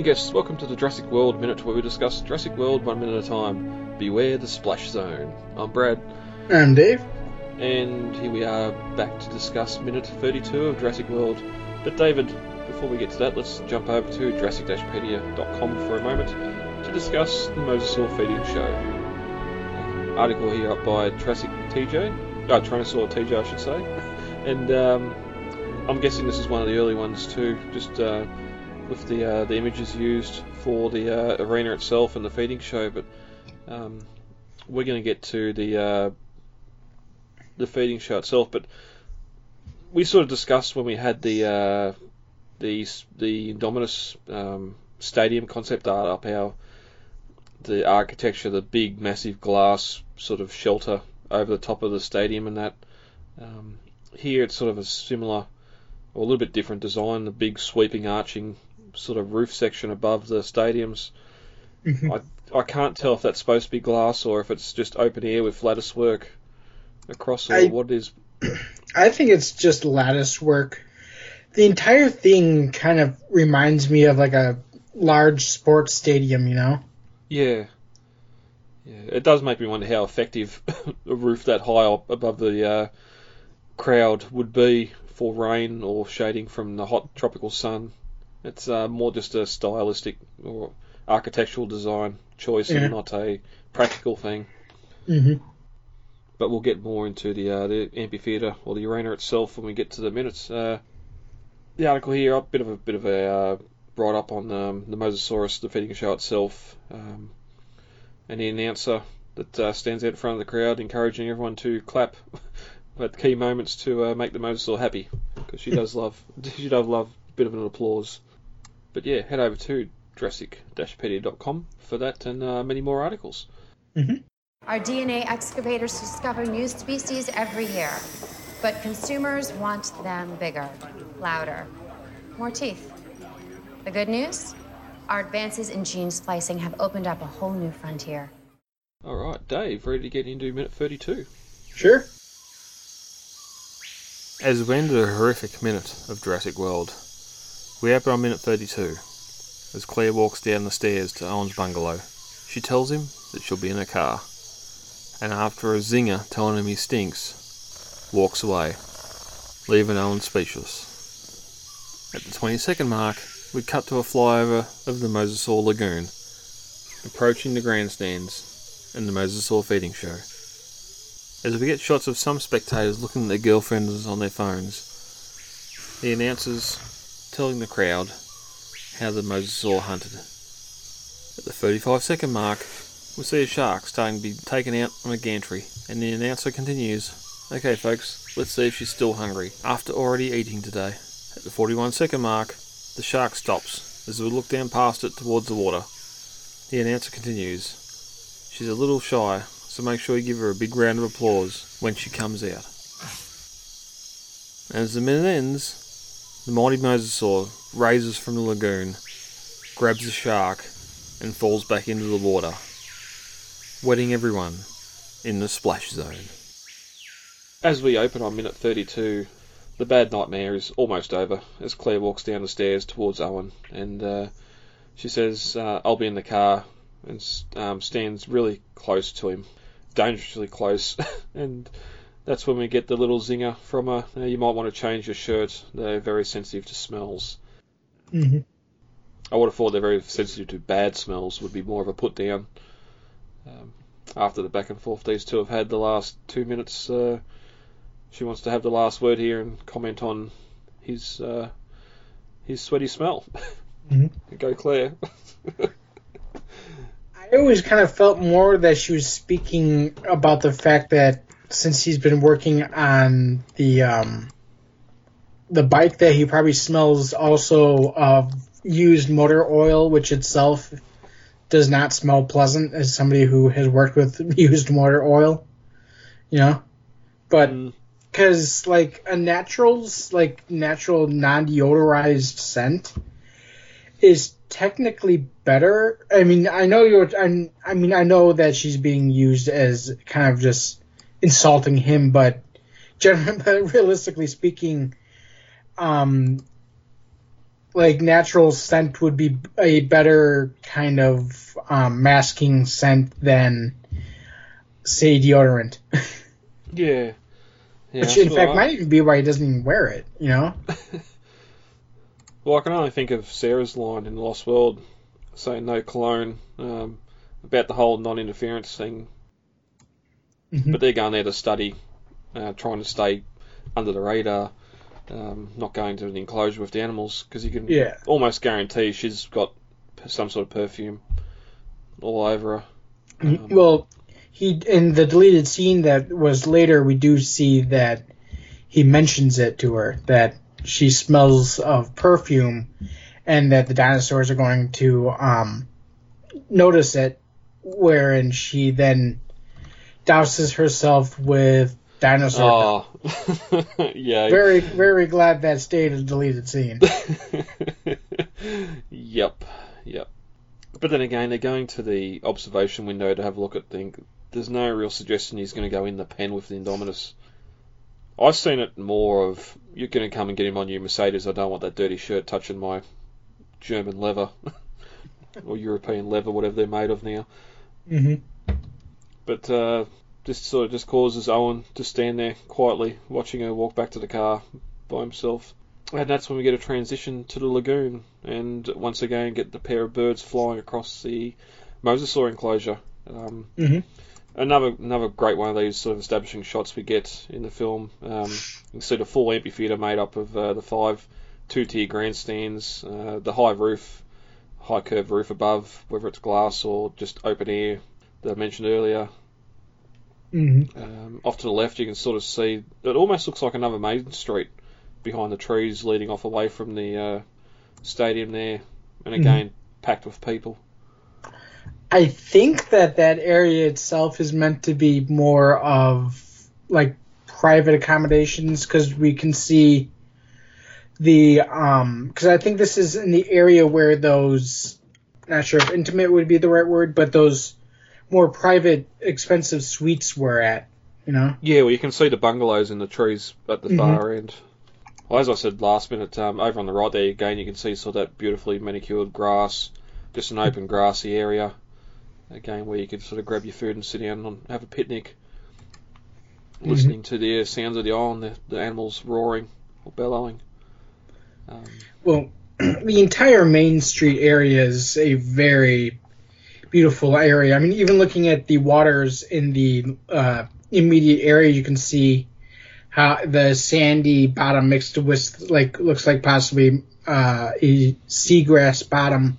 Morning, guests. Welcome to the Jurassic World Minute, where we discuss Jurassic World one minute at a time. Beware the splash zone. I'm Brad, I'm Dave. and here we are back to discuss minute 32 of Jurassic World. But David, before we get to that, let's jump over to Jurassic-pedia.com for a moment to discuss the Mosasaur feeding show. Article here up by Jurassic TJ, uh, Tyrannosaur TJ, I should say, and um, I'm guessing this is one of the early ones too. Just uh, with the uh, the images used for the uh, arena itself and the feeding show, but um, we're going to get to the uh, the feeding show itself. But we sort of discussed when we had the uh, the the Indominus um, stadium concept art up how the architecture, the big massive glass sort of shelter over the top of the stadium, and that um, here it's sort of a similar or a little bit different design, the big sweeping arching sort of roof section above the stadiums. Mhm. I I can't tell if that's supposed to be glass or if it's just open air with lattice work across or I- what it is. I think it's just lattice work. The entire thing kind of reminds me of like a large sports stadium, you know? Yeah. Yeah, it does make me wonder how effective a roof that high up above the uh, crowd would be for rain or shading from the hot tropical sun. It's uh, more just a stylistic or architectural design choice Yeah. and not a practical thing. hmm but we'll get more into the uh, the amphitheater or the arena itself when we get to the minutes. Uh, the article here, a bit of a bit of a uh, write up on um, the Mosasaurus, the feeding show itself, um, and the announcer that uh, stands out in front of the crowd, encouraging everyone to clap at key moments to uh, make the Mosasaur happy because she does love she does love a bit of an applause. But yeah, head over to Jurassic-pedia.com for that and uh, many more articles. Mm-hmm. Our DNA excavators discover new species every year, but consumers want them bigger, louder, more teeth. The good news? Our advances in gene splicing have opened up a whole new frontier. All right, Dave, ready to get into minute 32. Sure. As we end a horrific minute of Jurassic World, we open on minute 32 as Claire walks down the stairs to Owen's bungalow. She tells him that she'll be in a car, and after a zinger telling him he stinks, walks away, leaving Owen speechless. At the 20 second mark, we cut to a flyover of the Mosasaur Lagoon, approaching the grandstands and the Mosasaur feeding show as we get shots of some spectators looking at their girlfriends on their phones. The announcers telling the crowd how the mosasaur hunted. At the 35 second mark, we see a shark starting to be taken out on a gantry, and the announcer continues, Okay, folks, let's see if she's still hungry after already eating today. At the 41 second mark, the shark stops as we look down past it towards the water. The announcer continues, She's a little shy, so make sure you give her a big round of applause when she comes out. As the minute ends, the mighty mosasaur raises from the lagoon, grabs the shark, and falls back into the water, wetting everyone in the splash zone. As we open on minute 32, the bad nightmare is almost over as Claire walks down the stairs towards Owen and uh, she says, uh, I'll be in the car and um, stands really close to him, dangerously close, and that's when we get the little zinger from her. Uh, you might want to change your shirt. They're very sensitive to smells. Mm-hmm. I would have thought they're very sensitive to bad smells. Would be more of a put down. Um, after the back and forth these two have had the last two minutes, uh, she wants to have the last word here and comment on his uh, his sweaty smell. Mm-hmm. Go Claire. I always kind of felt more that she was speaking about the fact that since he's been working on the um, the bike, that he probably smells also of used motor oil, which itself does not smell pleasant as somebody who has worked with used motor oil, you know. But Mm. because like a natural's like natural non deodorized scent is technically better. I mean, I know you're. I'm, I mean, I know that she's being used as kind of just insulting him, but generally, but realistically speaking, um, like natural scent would be a better kind of um, masking scent than say deodorant. Yeah. Yeah. Which in fact right. might even be why he doesn't even wear it. You know. Well, I can only think of Sarah's line in Lost World saying no cologne um, about the whole non-interference thing, Mhm. but they're going there to study, uh, trying to stay under the radar, um, not going to an enclosure with the animals because you can Yeah. almost guarantee she's got some sort of perfume all over her. Um, well, he in the deleted scene that was later, we do see that he mentions it to her that she smells of perfume, and that the dinosaurs are going to um, notice it. Wherein she then douses herself with dinosaur. Oh, yeah. Very, very glad that stayed a deleted scene. yep, yep. But then again, they're going to the observation window to have a look at things. There's no real suggestion he's going to go in the pen with the Indominus. I've seen it more of you're going to come and get him on your Mercedes. I don't want that dirty shirt touching my German leather or European leather, whatever they're made of now. hmm But uh, this sort of just causes Owen to stand there quietly, watching her walk back to the car by himself. And that's when we get a transition to the lagoon, and once again get the pair of birds flying across the mosasaur enclosure. Um, Mhm. Another another great one of these sort of establishing shots we get in the film. Um, you can see the full amphitheatre made up of uh, the five two-tier grandstands, uh, the high roof, high curved roof above, whether it's glass or just open air that I mentioned earlier. hmm Um, off to the left, you can sort of see it almost looks like another main street behind the trees leading off away from the uh, stadium there, and again packed with people. I think that that area itself is meant to be more of like private accommodations because we can see the um because I think this is in the area where those not sure if intimate would be the right word but those more private expensive suites were at you know Yeah, well, you can see the bungalows in the trees at the Mhm. far end. Well, as I said last minute, um, over on the right there again, you can see sort of that beautifully manicured grass, just an open grassy area. Again, where you could sort of grab your food and sit down and have a picnic, listening to the sounds of the island, the, the animals roaring or bellowing. Um, well the entire main street area is a very beautiful area. I mean, even looking at the waters in the uh, immediate area, you can see how the sandy bottom mixed with like looks like possibly uh, a seagrass bottom.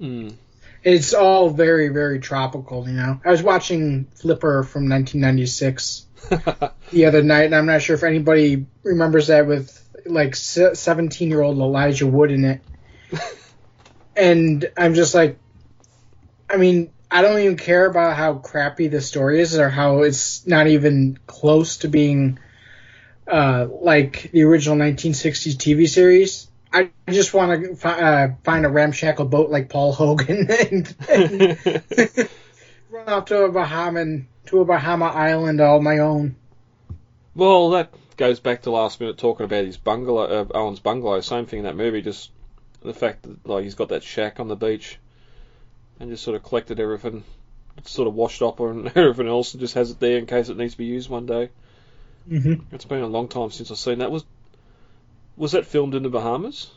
mm, It's all very very tropical. You know, I was watching Flipper from 1996 the other night, and I'm not sure if anybody remembers that with like 17 year old Elijah Wood in it. and I'm just like, I mean, I don't even care about how crappy the story is or how it's not even close to being uh, like the original 1960s TV series. I just want to fi- uh, find a ramshackle boat like Paul Hogan and, and run off to a Bahamian to a Bahama island all my own. Well, that goes back to last minute talking about his bungalow, uh, Owen's bungalow. Same thing in that movie. Just the fact that like he's got that shack on the beach. And just sort of collected everything, it's sort of washed up on everything else, and just has it there in case it needs to be used one day. hmm It's been a long time since I've seen that. Was was that filmed in the Bahamas?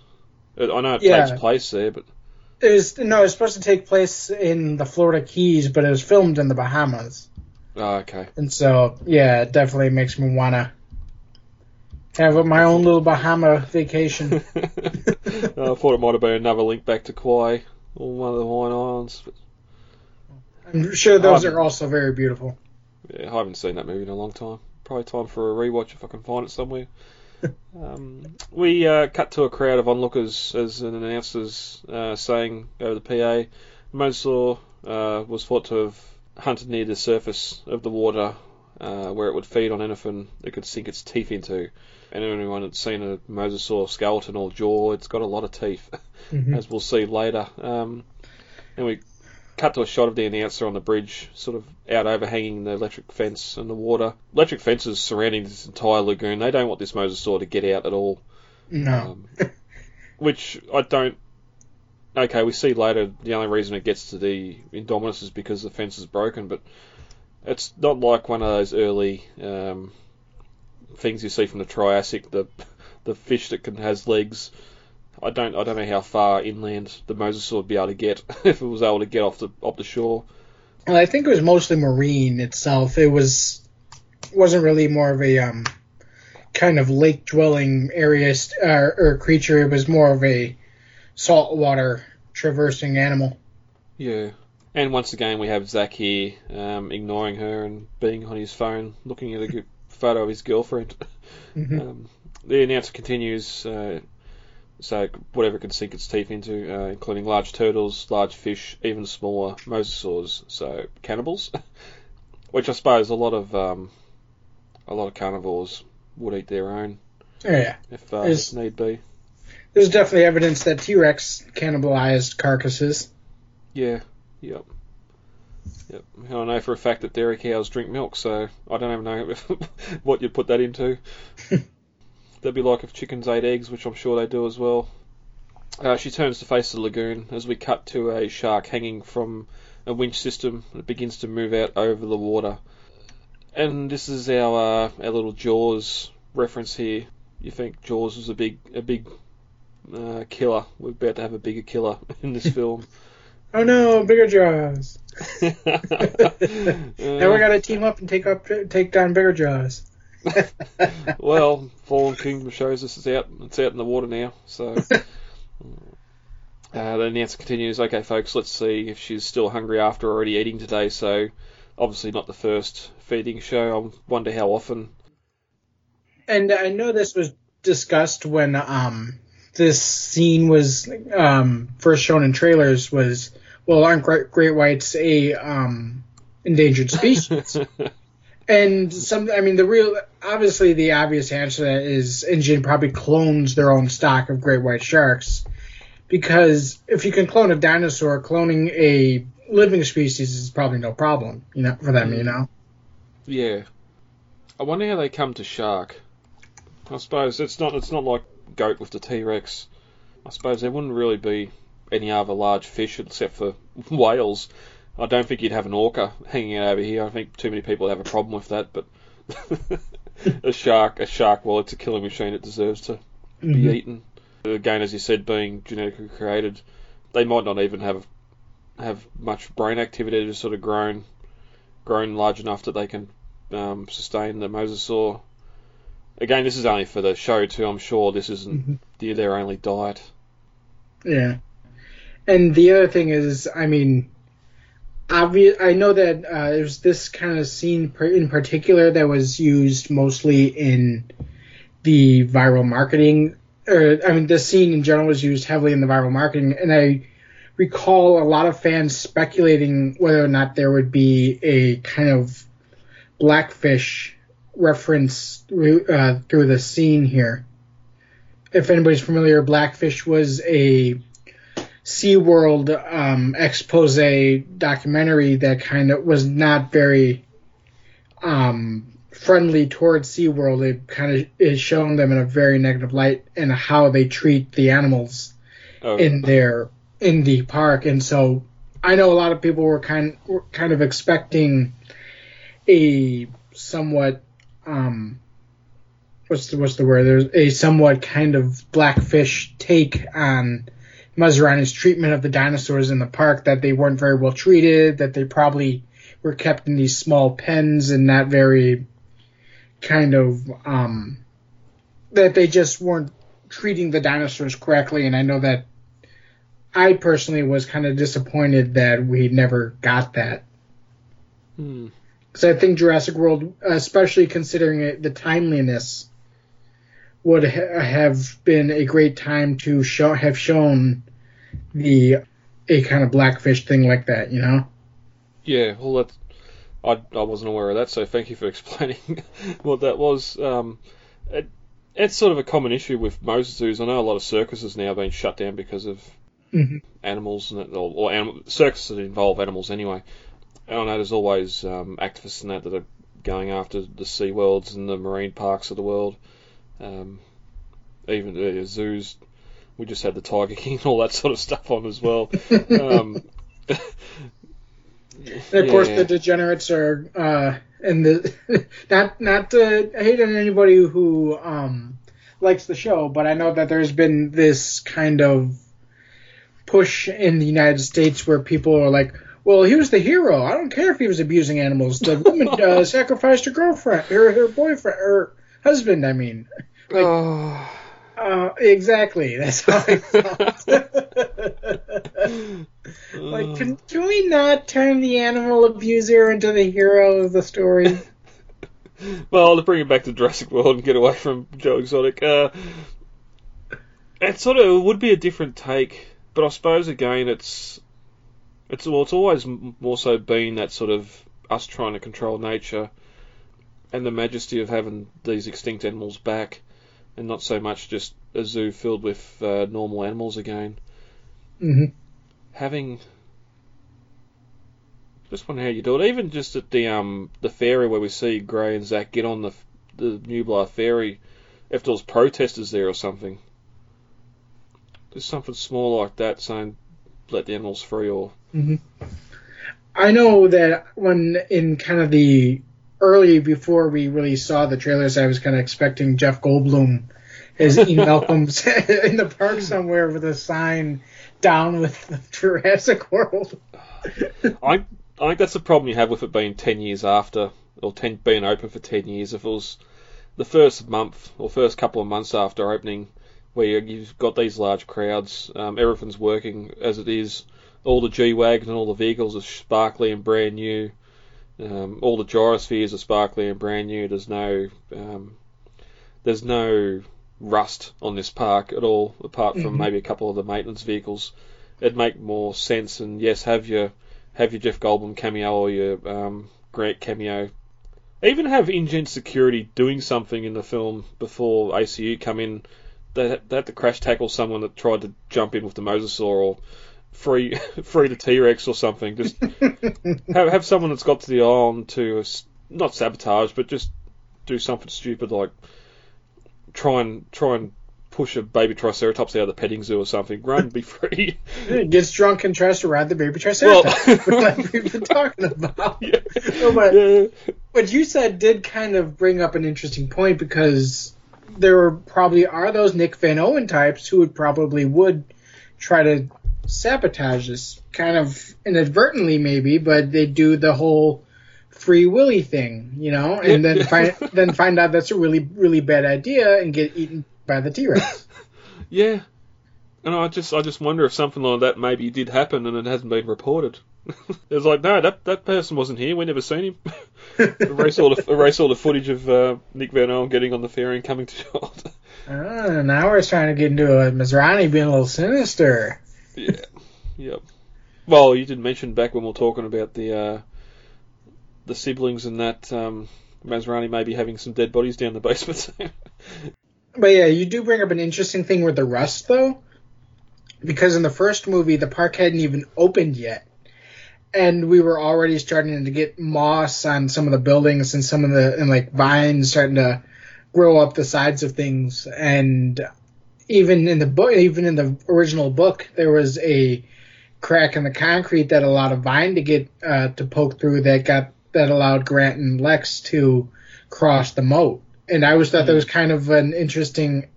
I know it Yeah. takes place there, but It was no, it was supposed to take place in the Florida Keys, but it was filmed in the Bahamas. oh, okay. And so, yeah, it definitely makes me wanna have my own little Bahama vacation. I thought it might have been another link back to Kauai or one of the Hawaiian Islands, I'm sure those Um, are also very beautiful. yeah, I haven't seen that movie in a long time. Probably time for a rewatch if I can find it somewhere. um, we uh, cut to a crowd of onlookers as an announcer's uh, saying over the PA, Mosasaur uh, was thought to have hunted near the surface of the water uh, where it would feed on anything it could sink its teeth into. And anyone that's seen a mosasaur skeleton or jaw, it's got a lot of teeth, Mhm. as we'll see later. Um, and we cut to a shot of the announcer on the bridge, sort of out overhanging the electric fence and the water. Electric fences surrounding this entire lagoon. They don't want this mosasaur to get out at all. No. Um, which I don't. Okay, we see later the only reason it gets to the Indominus is because the fence is broken, but it's not like one of those early um, things you see from the Triassic, the the fish that can has legs. I don't I don't know how far inland the mosasaur would be able to get if it was able to get off the off the shore. Well, I think it was mostly marine itself. It was wasn't really more of a um, kind of lake dwelling area st- uh, or creature. It was more of a saltwater traversing animal. Yeah. And once again, we have Zach here um, ignoring her and being on his phone, looking at a photo of his girlfriend. Mhm. Um, the announcer continues, uh, so whatever it can sink its teeth into, uh, including large turtles, large fish, even smaller mosasaurs, so cannibals. Which I suppose a lot of um, a lot of carnivores would eat their own Oh, yeah, if, uh, if need be. there's definitely evidence that T Rex cannibalized carcasses. Yeah, yep. Yep. And I know for a fact that dairy cows drink milk, so I don't even know what you'd put that into. That'd be like if chickens ate eggs, which I'm sure they do as well. Uh, she turns to face the lagoon as we cut to a shark hanging from a winch system that begins to move out over the water. And this is our uh, our little Jaws reference here. You think Jaws was a big a big uh, killer? We're about to have a bigger killer in this film. Oh no, bigger jaws! Now we gotta team up and take up take down bigger jaws. well, Fallen Kingdom shows us it's out. It's out in the water now. So uh, the announcer continues. Okay, folks, let's see if she's still hungry after already eating today. So obviously not the first feeding show. I wonder how often. And I know this was discussed when um this scene was um first shown in trailers was well aren't great, great whites a um endangered species and some I mean the real obviously the obvious answer to that is InGen probably clones their own stock of great white sharks because if you can clone a dinosaur cloning a living species is probably no problem you know for them you know yeah. I wonder how they come to shark. I suppose it's not. It's not like goat with the T Rex. I suppose there wouldn't really be any other large fish except for whales. I don't think you'd have an orca hanging out over here. I think too many people have a problem with that. But a shark, a shark, well, it's a killing machine. It deserves to be Mhm. eaten. Again, as you said, being genetically created, they might not even have have much brain activity. They're just sort of grown, grown large enough that they can um, sustain the mosasaur. Again, this is only for the show too. I'm sure this isn't Mhm. the, their only diet. Yeah. And the other thing is, I mean, obvious. I know that uh, was this kind of scene in particular that was used mostly in the viral marketing. Or I mean, this scene in general was used heavily in the viral marketing, and I recall a lot of fans speculating whether or not there would be a kind of blackfish reference uh, through the scene here. If anybody's familiar, Blackfish was a SeaWorld um, expose documentary that kind of was not very um, friendly towards SeaWorld. It kind of is showing them in a very negative light and how they treat the animals Oh, in their in the park. And so I know a lot of people were kind were kind of expecting a somewhat um what's the what's the word? There's a somewhat kind of blackfish take on Masrani's treatment of the dinosaurs in the park that they weren't very well treated, that they probably were kept in these small pens and not very kind of um that they just weren't treating the dinosaurs correctly and I know that I personally was kind of disappointed that we never got that. Hmm. Because I think Jurassic World, especially considering it, the timeliness, would ha- have been a great time to show have shown the a kind of blackfish thing like that. You know. Yeah, well, that's I I wasn't aware of that, so thank you for explaining what that was. Um, it, it's sort of a common issue with most zoos. I know a lot of circuses now being shut down because of Mhm. animals and or, or animal, circuses that involve animals anyway. And I know there's always um, activists and that that are going after the sea worlds and the marine parks of the world. Um, even the zoos. We just had the Tiger King and all that sort of stuff on as well. um, And of course, the degenerates are, uh, and the not not to hate on anybody who um, likes the show, but I know that there's been this kind of push in the United States where people are like, "Well, he was the hero. I don't care if he was abusing animals. The woman uh, sacrificed her girlfriend, her her boyfriend, or husband. I mean, like, Oh. Uh, exactly. That's how I felt. like, can, can we not turn the animal abuser into the hero of the story? Well, to bring it back to Jurassic World and get away from Joe Exotic, uh, it sort of would be a different take, but I suppose again it's it's well, it's always more so been that sort of us trying to control nature and the majesty of having these extinct animals back, and not so much just a zoo filled with uh, normal animals again. hmm having just wonder how you do it. Even just at the um the ferry where we see Gray and Zach get on the the Nublar ferry, if there was protesters there or something, just something small like that saying let the animals free or I know that when in kind of the early before we really saw the trailers, I was kind of expecting Jeff Goldblum as Ian Malcolm's in the park somewhere with a sign down with the Jurassic World. I I think that's the problem you have with it being ten years after or ten being open for ten years. If it was the first month or first couple of months after opening, where you- you've got these large crowds, um, everything's working as it is. All the G wagons and all the vehicles are sparkly and brand new. Um, all the gyrospheres are sparkly and brand new. There's no um, there's no rust on this park at all, apart from Mhm. maybe a couple of the maintenance vehicles. It'd make more sense, and yes, have your have your Jeff Goldblum cameo or your um, Grant cameo. Even have InGen security doing something in the film before ACU come in. They, they had to crash tackle someone that tried to jump in with the mosasaur or free free the T Rex or something. Just have have someone that's got to the island to uh, not sabotage, but just do something stupid like try and try and push a baby triceratops out of the petting zoo or something. Run, be free. Gets drunk and tries to ride the baby triceratops, Well- we've been talking about. Yeah. But Yeah. what you said did kind of bring up an interesting point because there probably are those Nick Van Owen types who would probably would try to sabotage this kind of inadvertently maybe, but they do the whole free willy thing, you know, and then find then find out that's a really really bad idea and get eaten by the T Rex. Yeah. And I just I just wonder if something like that maybe did happen and it hasn't been reported. it's like no, that that person wasn't here. We never seen him. erase all the erase all the footage of uh, Nick Van Owen getting on the ferry and coming to shore. Ah, now we're trying to get into a Masrani being a little sinister. Yeah. Yep. Well, you did mention back when we were talking about the uh, the siblings and that um, Masrani may be having some dead bodies down the basement. But yeah, you do bring up an interesting thing with the rust, though, because in the first movie, the park hadn't even opened yet, and we were already starting to get moss on some of the buildings and some of the and like vines starting to grow up the sides of things, and even in the book, even in the original book, there was a crack in the concrete that allowed a vine to get uh, to poke through that got that allowed Grant and Lex to cross the moat. And I always thought that was kind of an interesting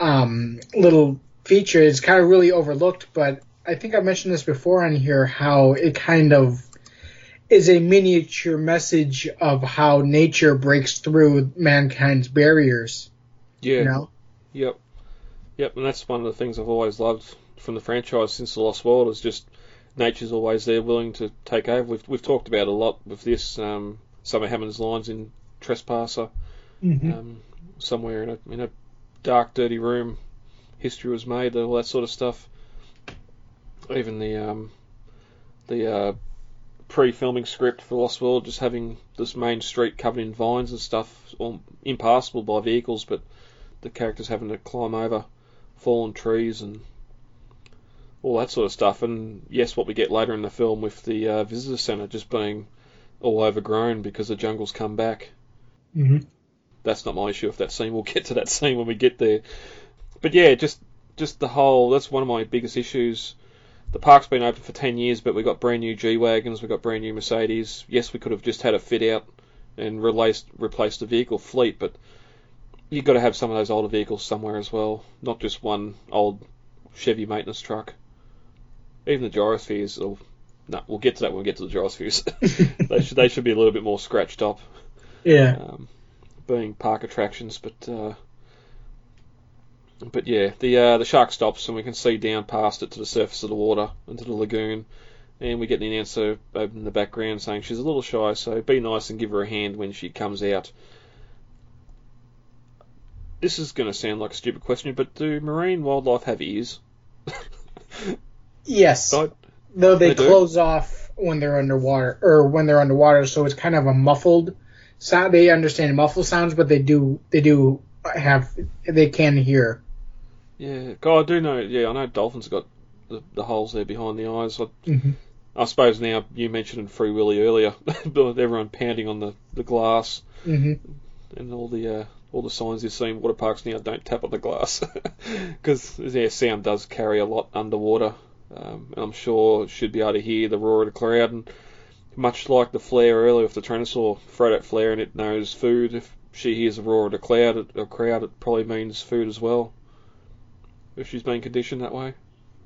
um, little feature. It's kind of really overlooked, but I think I mentioned this before on here how it kind of is a miniature message of how nature breaks through mankind's barriers. Yeah. You know? Yep. Yep, and that's one of the things I've always loved from the franchise since The Lost World is just nature's always there willing to take over. We've, we've talked about a lot with this, um, some of Hammond's lines in Trespasser. Mm-hmm. Um, somewhere in a, in a dark, dirty room, history was made, all that sort of stuff. Even the um, the uh, pre-filming script for Lost World, just having this main street covered in vines and stuff, all impassable by vehicles, but the characters having to climb over fallen trees and all that sort of stuff. And yes, what we get later in the film with the uh, visitor centre just being all overgrown because the jungle's come back. Mm-hmm. That's not my issue. If that scene, we'll get to that scene when we get there. But yeah, just just the whole. That's one of my biggest issues. The park's been open for ten years, but we got brand new G wagons, we got brand new Mercedes. Yes, we could have just had a fit out and replaced replaced the vehicle fleet, but you've got to have some of those older vehicles somewhere as well, not just one old Chevy maintenance truck. Even the gyrospheres, or no, we'll get to that when we get to the gyrospheres. they should they should be a little bit more scratched up, Yeah. um, being park attractions. But uh, but yeah, the uh, the shark stops and we can see down past it to the surface of the water into the lagoon, and we get the announcer in the background saying she's a little shy, so be nice and give her a hand when she comes out. This is going to sound like a stupid question, but do marine wildlife have ears? Yes. I- Though they, They do? close off when they're underwater, or when they're underwater, so it's kind of a muffled sound. They understand muffled sounds, but they do they do have they can hear. Yeah, God, I do know. Yeah, I know dolphins got the, the holes there behind the eyes. I, Mhm. I suppose now you mentioned Free Willy earlier, but everyone pounding on the, the glass hmm and all the uh, all the signs you see in water parks now don't tap on the glass because yeah, sound does carry a lot underwater. Um, and I'm sure should be able to hear the roar of the crowd. And much like the flare earlier with the Tyrannosaur, throw that flare and it knows food. If she hears the roar of the cloud, a crowd, it probably means food as well. If she's been conditioned that way.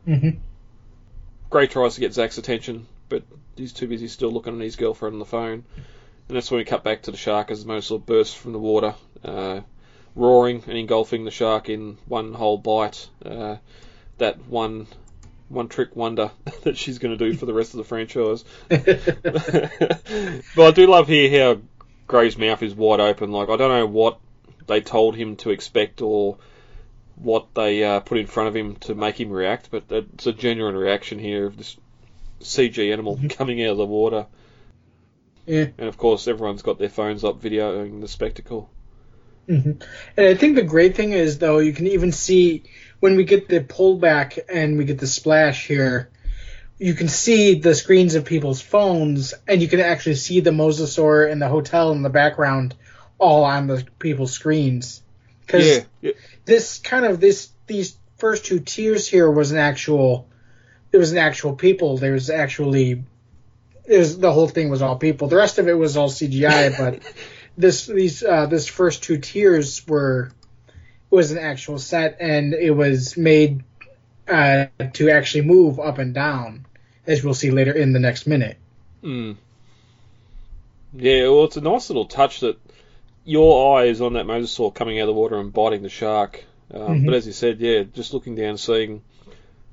hmm Gray tries to get Zach's attention, but he's too busy still looking at his girlfriend on the phone. And that's when we cut back to the shark as the mosasaur bursts from the water, uh, roaring and engulfing the shark in one whole bite. Uh, that one one trick wonder that she's going to do for the rest of the franchise. but I do love here how Gray's mouth is wide open. Like I don't know what they told him to expect or what they uh, put in front of him to make him react, but it's a genuine reaction here of this CG animal coming out of the water. Yeah. And of course, everyone's got their phones up videoing the spectacle. Hmm And I think the great thing is, though, you can even see when we get the pullback and we get the splash here, you can see the screens of people's phones, and you can actually see the mosasaur and the hotel in the background all on the people's screens. Because Yeah, yeah, this kind of this these first two tiers here was an actual there was an actual people. There was actually it was the whole thing was all people. The rest of it was all cgi but this these uh this first two tiers were was an actual set and it was made uh to actually move up and down as we'll see later in the next minute Mm. Yeah, well, it's a nice little touch that your eye is on that mosasaur coming out of the water and biting the shark. Um, Mhm. But as you said, yeah, just looking down, seeing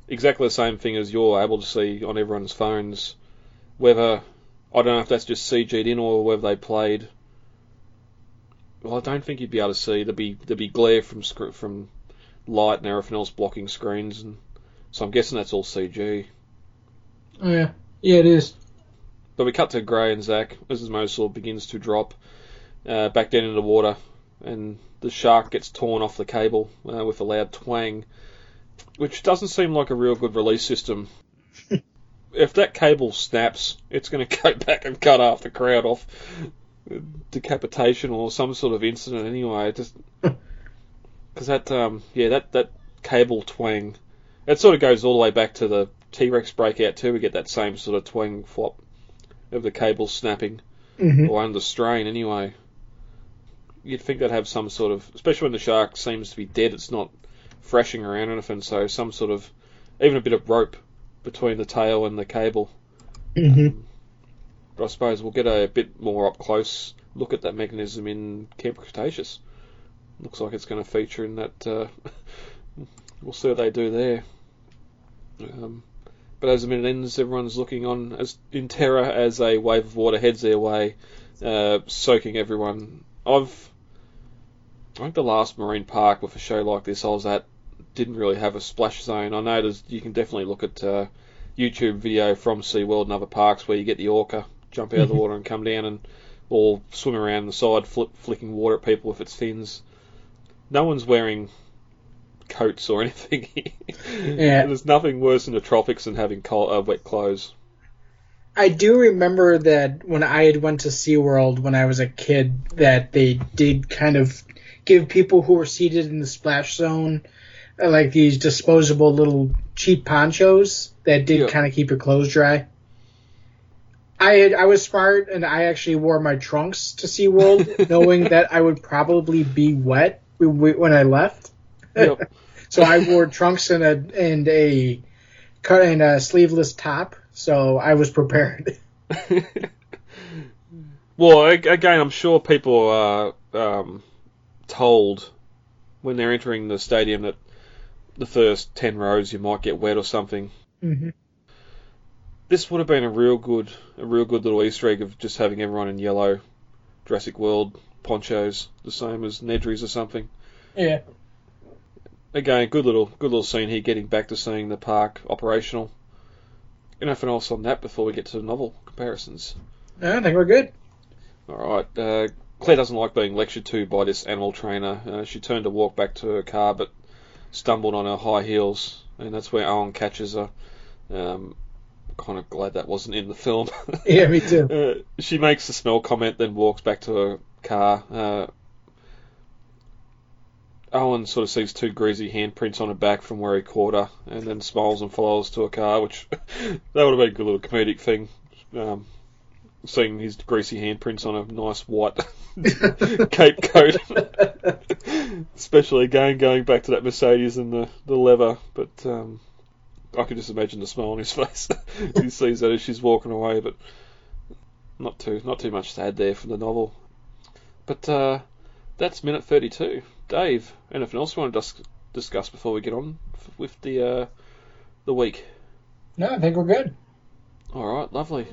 exactly the same thing as you're able to see on everyone's phones. Whether I don't know if that's just CG'd in or whether they played. Well, I don't think you'd be able to see. There'd be there'd be glare from sc- from light and everything else blocking screens, and so I'm guessing that's all CG. oh yeah yeah it is But we cut to Gray and Zach as his mosasaur begins to drop uh, back down into the water, and the shark gets torn off the cable uh, with a loud twang, which doesn't seem like a real good release system. if that cable snaps, it's going to go back and cut half the crowd off. Decapitation or some sort of incident anyway. Just because that um yeah that that cable twang, it sort of goes all the way back to the T Rex breakout too, we get that same sort of twang flop of the cable snapping hmm or under strain anyway. You'd think they'd have some sort of, especially when the shark seems to be dead, it's not thrashing around or anything, so some sort of, even a bit of rope between the tail and the cable. hmm But I suppose we'll get a bit more up close look at that mechanism in Camp Cretaceous. Looks like it's going to feature in that. Uh, we'll see what they do there. Um, but as the minute ends, everyone's looking on as in terror as a wave of water heads their way, uh, soaking everyone. I've I think the last marine park with a show like this I was at didn't really have a splash zone. I noticed you can definitely look at uh, YouTube video from SeaWorld and other parks where you get the orca jump out of the water and come down and or swim around the side, flip, flicking water at people with its fins. No one's wearing coats or anything. Yeah. There's nothing worse in the tropics than having cold, uh, wet clothes. I do remember that when I had went to SeaWorld when I was a kid that they did kind of give people who were seated in the splash zone uh, like these disposable little cheap ponchos that did Yeah. kind of keep your clothes dry. I had, I was smart and I actually wore my trunks to SeaWorld knowing that I would probably be wet when I left. Yep. So I wore trunks and a and a cut and a sleeveless top, so I was prepared. well, again, I'm sure people are um, told when they're entering the stadium that the first ten rows you might get wet or something. hmm This would have been a real good, a real good little Easter egg of just having everyone in yellow, Jurassic World ponchos, the same as Nedry's or something. Yeah. Again, good little, good little scene here, getting back to seeing the park operational. Anything else on that before we get to the novel comparisons? I think we're good. All right. Uh, Claire doesn't like being lectured to by this animal trainer. Uh, she turned to walk back to her car, but stumbled on her high heels, and that's where Owen catches her. Um, kind of glad that wasn't in the film. Yeah, me too. Uh, she makes the smell comment, then walks back to her car. Uh, Owen sort of sees two greasy handprints on her back from where he caught her, and then smiles and follows to a car, which that would have been a good little comedic thing. Um, seeing his greasy handprints on a nice white cape coat, especially again going back to that Mercedes and the the leather. But um, I could just imagine the smile on his face. he sees that as she's walking away, but not too not too much to add there from the novel. But uh, that's minute thirty-two. Dave, anything else you want to dis- discuss before we get on f- with the uh, the week? No, I think we're good. All right, lovely.